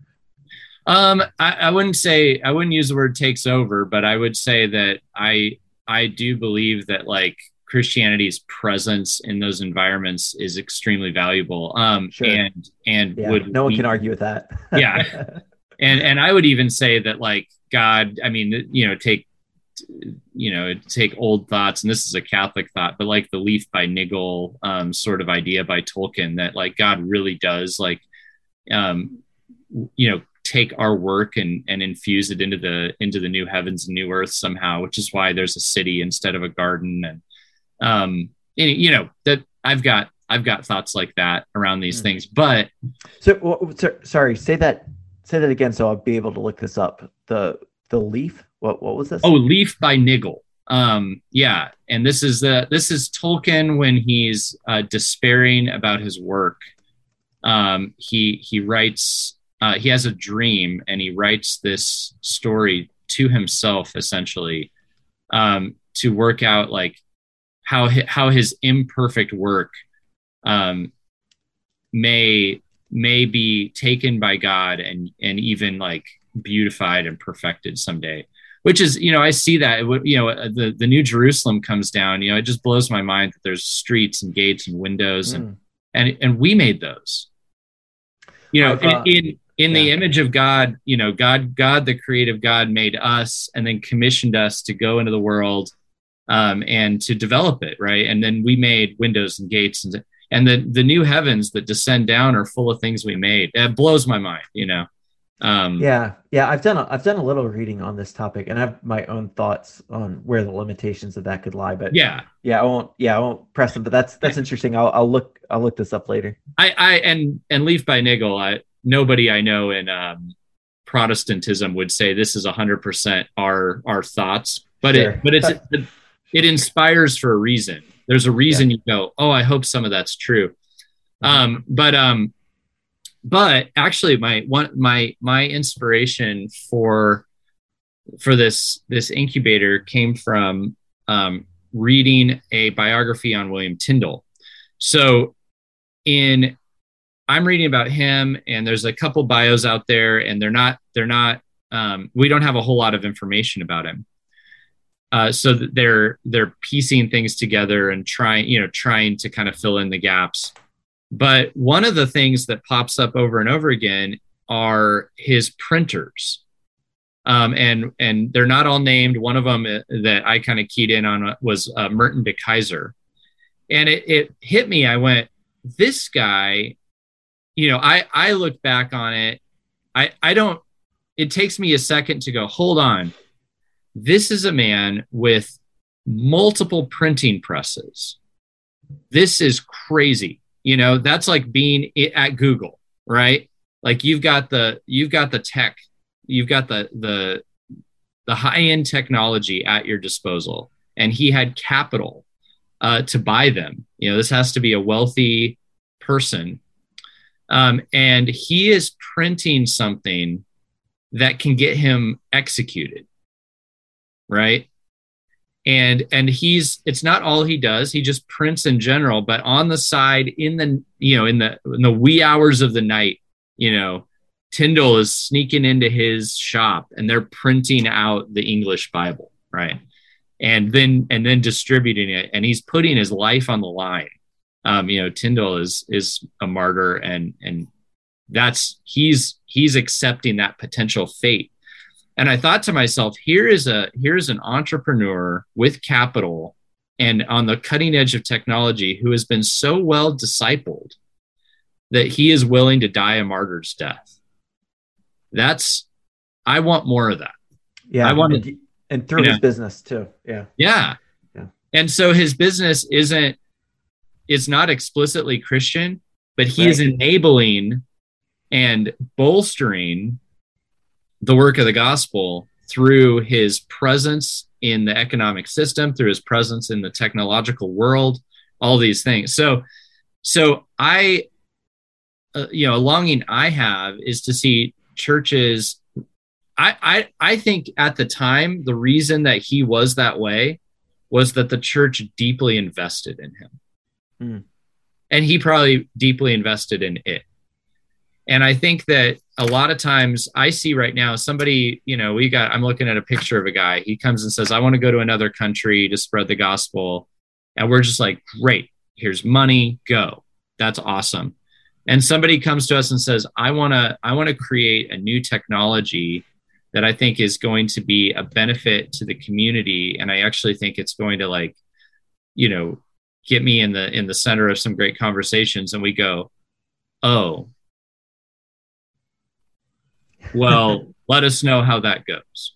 Um, I, I wouldn't say I wouldn't use the word takes over, but I would say that I I do believe that like Christianity's presence in those environments is extremely valuable. Um, sure. and and yeah, would no one can argue with that. yeah, *laughs* and and I would even say that like God, I mean, you know, take you know take old thoughts, and this is a Catholic thought, but like the leaf by Niggle um, sort of idea by Tolkien that like God really does like um, you know take our work and and infuse it into the into the new heavens and new earth somehow which is why there's a city instead of a garden and um and, you know that i've got i've got thoughts like that around these mm. things but so, well, so, sorry say that say that again so i'll be able to look this up the the leaf? What what was this? Oh leaf by niggle um yeah and this is the this is tolkien when he's uh despairing about his work. Um he he writes uh, he has a dream and he writes this story to himself essentially um, to work out like how how his imperfect work um, may may be taken by God and and even like beautified and perfected someday, which is you know i see that you know uh, the the new jerusalem comes down you know it just blows my mind that there's streets and gates and windows and mm. and and we made those you know uh, in in, in yeah. the image of god you know god god the creative god made us and then commissioned us to go into the world um, and to develop it right and then we made windows and gates and and the the new heavens that descend down are full of things we made it blows my mind you know um, yeah, yeah, I've done a, I've done a little reading on this topic, and I have my own thoughts on where the limitations of that could lie. But yeah, yeah, I won't yeah I won't press them. But that's that's interesting. I'll I'll look I'll look this up later. I I and and leaf by niggle. I nobody I know in um, Protestantism would say this is hundred percent our our thoughts, but sure. it but it's *laughs* it, it, inspires for a reason. There's a reason yeah. you go, oh, I hope some of that's true. Mm-hmm. Um, but um, but actually my one my my inspiration for for this this incubator came from um, reading a biography on William Tyndale. So in I'm reading about him and there's a couple bios out there and they're not they're not um, we don't have a whole lot of information about him. Uh, so they're they're piecing things together and trying you know trying to kind of fill in the gaps. But one of the things that pops up over and over again are his printers. Um, and and they're not all named. One of them uh, that I kind of keyed in on uh, was uh, Merten de Keyser, and it, it hit me. I went, this guy, you know, I I look back on it. I I don't. It takes me a second to go. Hold on, this is a man with multiple printing presses. This is crazy you know that's like being at google right? Like you've got the you've got the tech you've got the the the high end technology at your disposal. And he had capital uh, to buy them. You know this has to be a wealthy person. Um, and he is printing something that can get him executed right and and he's it's not all he does. He just prints in general but on the side in the you know in the in the wee hours of the night you know tyndale is sneaking into his shop and they're printing out the english bible right? And then and then distributing it. And he's putting his life on the line. Um you know tyndale is is a martyr and and that's he's he's accepting that potential fate and I thought to myself, here is a here's an entrepreneur with capital and on the cutting edge of technology who has been so well discipled that he is willing to die a martyr's death. That's I want more of that. Yeah, I want and, and through his know, business too. Yeah. Yeah. Yeah. And so his business isn't it's not explicitly Christian, but he right. is enabling and bolstering the work of the gospel through his presence in the economic system, through his presence in the technological world, all these things. So, so I, uh, you know, a longing I have is to see churches. I, I, I think at the time, the reason that he was that way was that the church deeply invested in him. Mm. And he probably deeply invested in it. And I think that a lot of times I see right now somebody, you know, we got, I'm looking at a picture of a guy. He comes and says, I want to go to another country to spread the gospel. And we're just like, great, here's money, go. That's awesome. And somebody comes to us and says, I want to, I want to create a new technology that I think is going to be a benefit to the community. And I actually think it's going to like, you know, get me in the, in the center of some great conversations. And we go, oh, well, *laughs* let us know how that goes.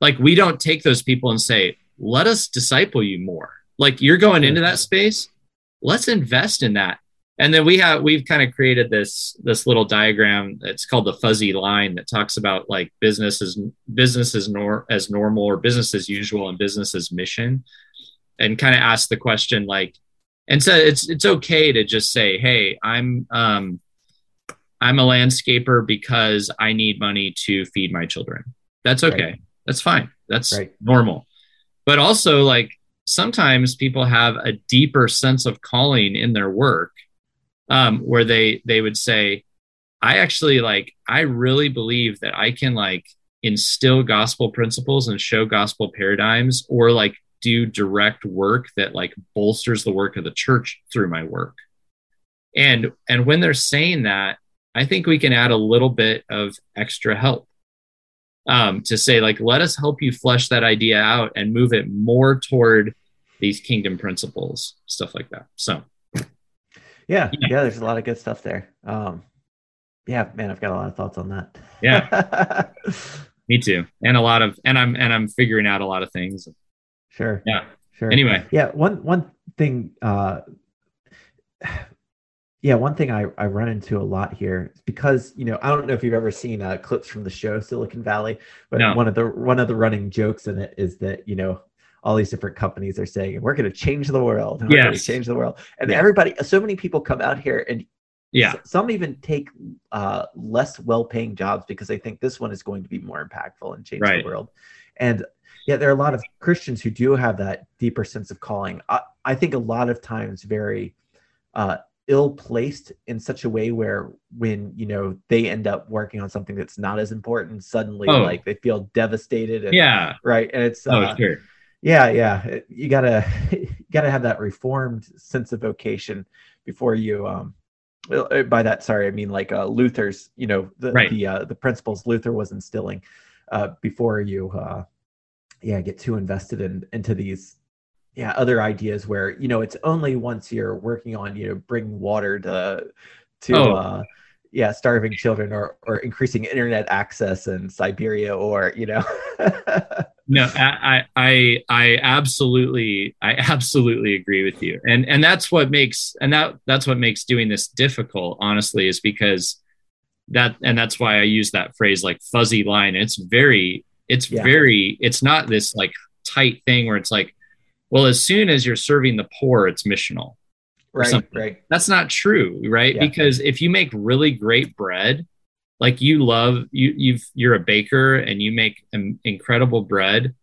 Like, we don't take those people and say, let us disciple you more. Like, you're going into that space, let's invest in that. And then we have we've kind of created this this little diagram. It's called the fuzzy line that talks about like business as business as, nor, as normal or business as usual and business as mission, and kind of ask the question like, and so it's it's okay to just say, hey, I'm um, I'm a landscaper because I need money to feed my children. That's okay. Right. That's fine. That's right. normal. But also, like, sometimes people have a deeper sense of calling in their work um, where they they would say, I actually like, I really believe that I can like instill gospel principles and show gospel paradigms or like do direct work that like bolsters the work of the church through my work and and when they're saying that i think we can add a little bit of extra help. Um, to say like let us help you flesh that idea out and move it more toward these kingdom principles stuff like that. So. Yeah, yeah, yeah there's a lot of good stuff there. Um, yeah man i've got a lot of thoughts on that. Yeah. *laughs* Me too. And a lot of and i'm and i'm figuring out a lot of things. Sure. Yeah. Sure. Anyway. Yeah one one thing uh yeah, one thing I, I run into a lot here is because you know I don't know if you've ever seen uh, clips from the show Silicon Valley, but no. one of the one of the running jokes in it is that you know all these different companies are saying we're going to change the world, we're yes. going to change the world, and yeah. everybody, so many people come out here and yeah, some even take uh, less well-paying jobs because they think this one is going to be more impactful and change right. the world, and yeah, there are a lot of Christians who do have that deeper sense of calling. I, I think a lot of times very uh, ill placed in such a way where when you know they end up working on something that's not as important suddenly oh. like they feel devastated and, yeah right and it's oh, uh, sure. yeah yeah you gotta *laughs* you gotta have that reformed sense of vocation before you um uh, by that sorry i mean like uh luther's you know the right. the uh, the principles luther was instilling uh before you uh yeah get too invested in into these yeah other ideas where you know it's only once you're working on you know bringing water to to oh. uh yeah starving children or or increasing internet access in siberia or you know *laughs* no I, I i absolutely i absolutely agree with you and and that's what makes and that that's what makes doing this difficult honestly is because that and that's why i use that phrase like fuzzy line it's very it's yeah. very it's not this like tight thing where it's like well, as soon as you're serving the poor, it's missional. Right, right. That's not true, right? Yeah. Because if you make really great bread, like you love you you've you're a baker and you make an incredible bread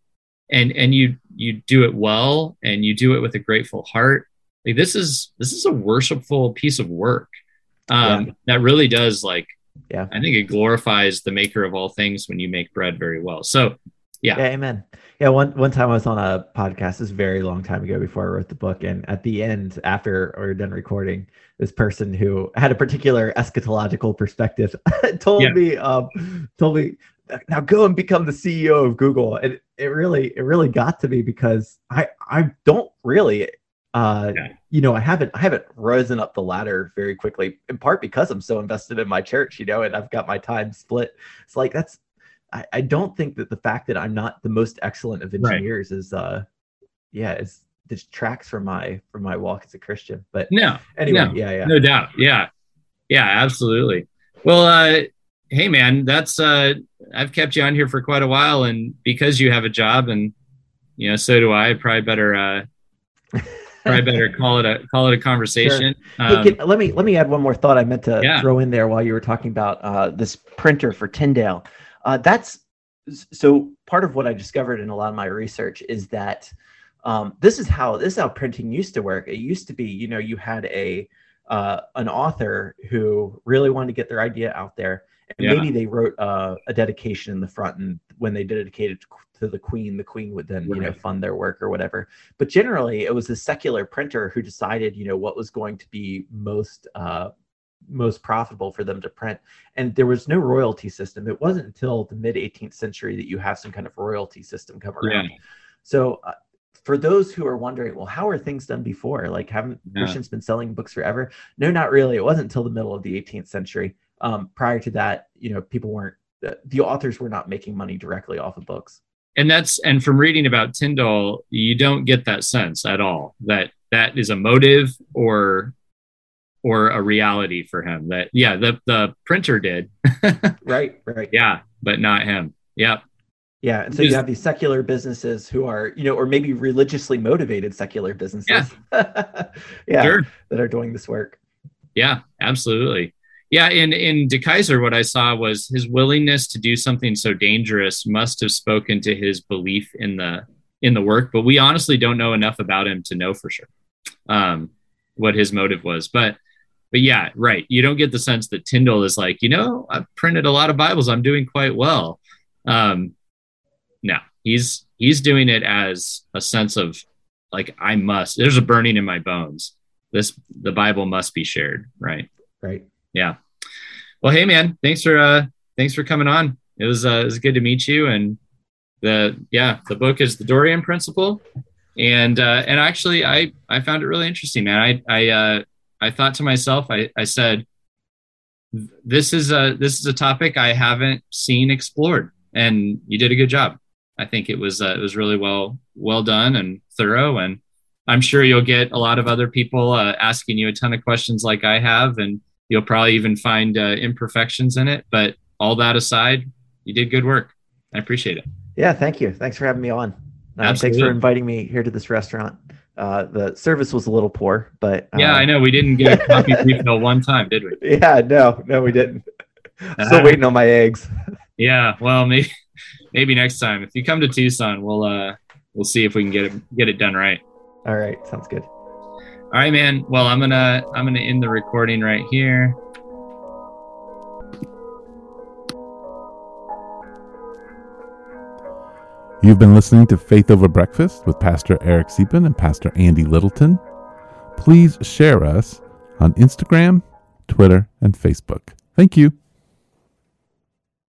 and and you you do it well and you do it with a grateful heart like this is this is a worshipful piece of work um yeah. that really does like yeah i think it glorifies the maker of all things when you make bread very well so yeah. yeah amen yeah, one one time I was on a podcast this very long time ago before I wrote the book, and at the end, after we were done recording, this person who had a particular eschatological perspective *laughs* told yeah. me um, told me now go and become the CEO of Google, and it really it really got to me because I I don't really uh yeah. you know i haven't i haven't risen up the ladder very quickly in part because i'm so invested in my church you know and i've got my time split it's like that's I, I don't think that the fact that I'm not the most excellent of engineers right. is uh yeah, it's detracts from my from my walk as a Christian. But no, anyway, no, yeah, yeah. No doubt. Yeah. Yeah, absolutely. Well, uh hey man, that's uh I've kept you on here for quite a while and because you have a job and you know, so do I, probably better uh *laughs* probably better call it a call it a conversation. Sure. Um, hey, can, let me let me add one more thought I meant to yeah. throw in there while you were talking about uh, this printer for Tyndale. Uh, that's so part of what I discovered in a lot of my research is that um, this is how this is how printing used to work. It used to be, you know, you had a uh, an author who really wanted to get their idea out there, and yeah. maybe they wrote uh, a dedication in the front, and when they dedicated to the queen, the queen would then, right. you know, fund their work or whatever. But generally, it was a secular printer who decided, you know, what was going to be most uh, most profitable for them to print. And there was no royalty system. It wasn't until the mid 18th century that you have some kind of royalty system come around. Yeah. So, uh, for those who are wondering, well, how are things done before? Like, haven't yeah. Christians been selling books forever? No, not really. It wasn't until the middle of the 18th century. Um, prior to that, you know, people weren't, uh, the authors were not making money directly off of books. And that's, and from reading about Tyndale, you don't get that sense at all that that is a motive or or a reality for him that yeah the the printer did. *laughs* Right right. Yeah but not him. Yep. Yeah and so you have these secular businesses who are you know or maybe religiously motivated secular businesses. Yeah, *laughs* yeah sure. that are doing this work. Yeah absolutely. Yeah in in de keyser what i saw was his willingness to do something so dangerous must have spoken to his belief in the in the work but we honestly don't know enough about him to know for sure um what his motive was. But but yeah, right. You don't get the sense that Tyndale is like, you know, I've printed a lot of Bibles. I'm doing quite well. Um, no, he's he's doing it as a sense of like I must. There's a burning in my bones. This the Bible must be shared, right? Right. Yeah. Well, hey man, thanks for uh thanks for coming on. It was uh it was good to meet you and the yeah, the book is the Dorean Principle. And uh and actually I I found it really interesting, man. I I uh I thought to myself, I I said this is a this is a topic I haven't seen explored and you did a good job. I think it was uh, it was really well well done and thorough and I'm sure you'll get a lot of other people uh, asking you a ton of questions like I have and you'll probably even find uh, imperfections in it. But all that aside, you did good work. I appreciate it. Yeah, thank you. Thanks for having me on. Uh, thanks for inviting me here to this restaurant. Uh, the service was a little poor, but uh, yeah, I know we didn't get a *laughs* coffee refill one time, did we? Yeah, no, no, we didn't. Still waiting on my eggs. Yeah, well, maybe *laughs* maybe next time if you come to Tucson, we'll uh we'll see if we can get it get it done right. All right, sounds good. All right, man. Well, I'm gonna I'm gonna end the recording right here. You've been listening to Faith Over Breakfast with Pastor Eric Siepen and Pastor Andy Littleton. Please share us on Instagram, Twitter, and Facebook. Thank you.